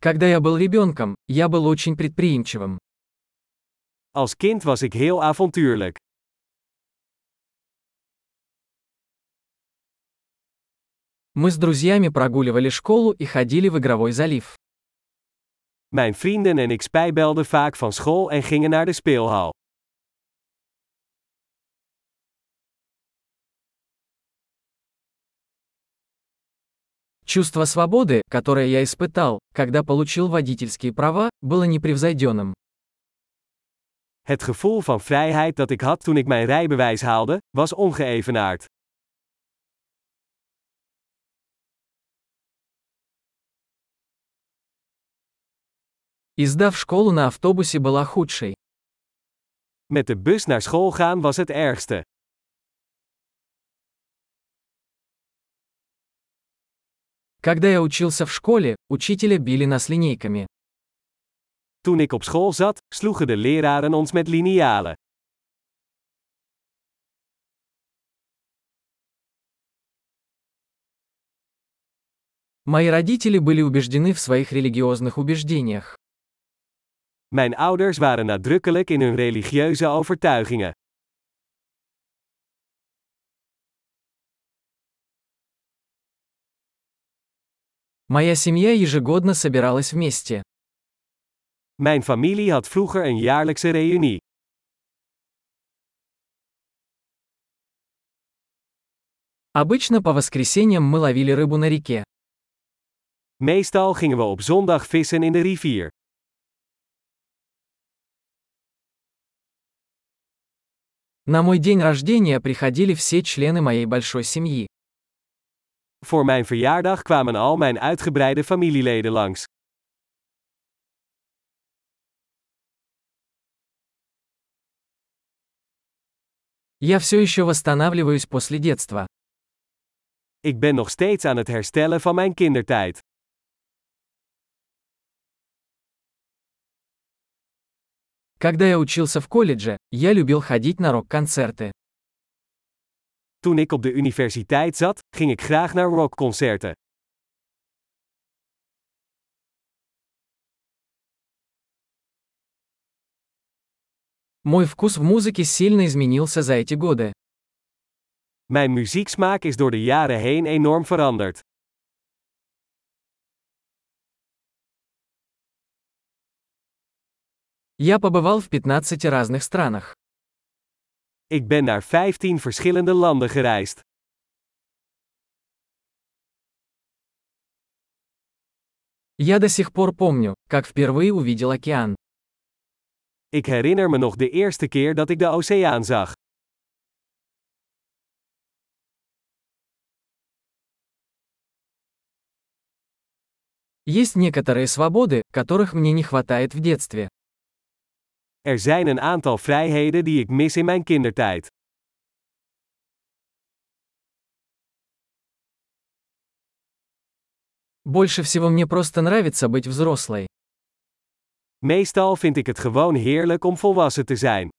Когда я был ребенком, я был очень предприимчивым. Als kind was ik heel avontuurlijk. Мы с друзьями прогуливали школу и ходили в игровой залив. Mijn vrienden en ik spijbelden vaak van school en gingen naar de speelhal. Чувство свободы, которое я испытал, когда получил водительские права, было непревзойденным. Het gevoel van vrijheid dat ik had toen ik mijn rijbewijs haalde, was ongeëvenaard. И сдав школу на автобусе была худшей. Met de bus naar school gaan was het ergste. Когда я учился в школе, учителя били нас линейками. Toen ik op school zat, sloegen de leraren ons met linialen. Мои родители были убеждены в своих религиозных убеждениях. Mijn ouders waren nadrukkelijk in hun religieuze overtuigingen. Моя семья ежегодно собиралась вместе. Mijn familie had vroeger een jaarlijkse reunie. Обычно по воскресеньям мы ловили рыбу на реке. Meestal gingen we op zondag vissen in de rivier. На мой день рождения приходили все члены моей большой семьи. Voor mijn verjaardag kwamen al mijn uitgebreide familieleden langs. Я все еще восстанавливаюсь после детства. Ik ben nog steeds aan het herstellen van mijn kindertijd. Когда я учился в колледже, я любил ходить на рок-концерты. Toen ik op de universiteit zat, ging ik graag naar rockconcerten. Мой вкус в музыке сильно изменился за эти годы. Mijn muzieksmaak is door de jaren heen enorm veranderd. Я побывал в 15 разных странах. Ik ben naar 15 verschillende landen gereisd. Я до сих пор помню, как впервые увидел океан. Ik herinner me nog de eerste keer dat ik de oceaan zag. Есть некоторые свободы, которых мне не хватает в детстве. Er zijn een aantal vrijheden die ik mis in mijn kindertijd. Больше всего мне просто нравится быть взрослой. Meestal vind ik het gewoon heerlijk om volwassen te zijn.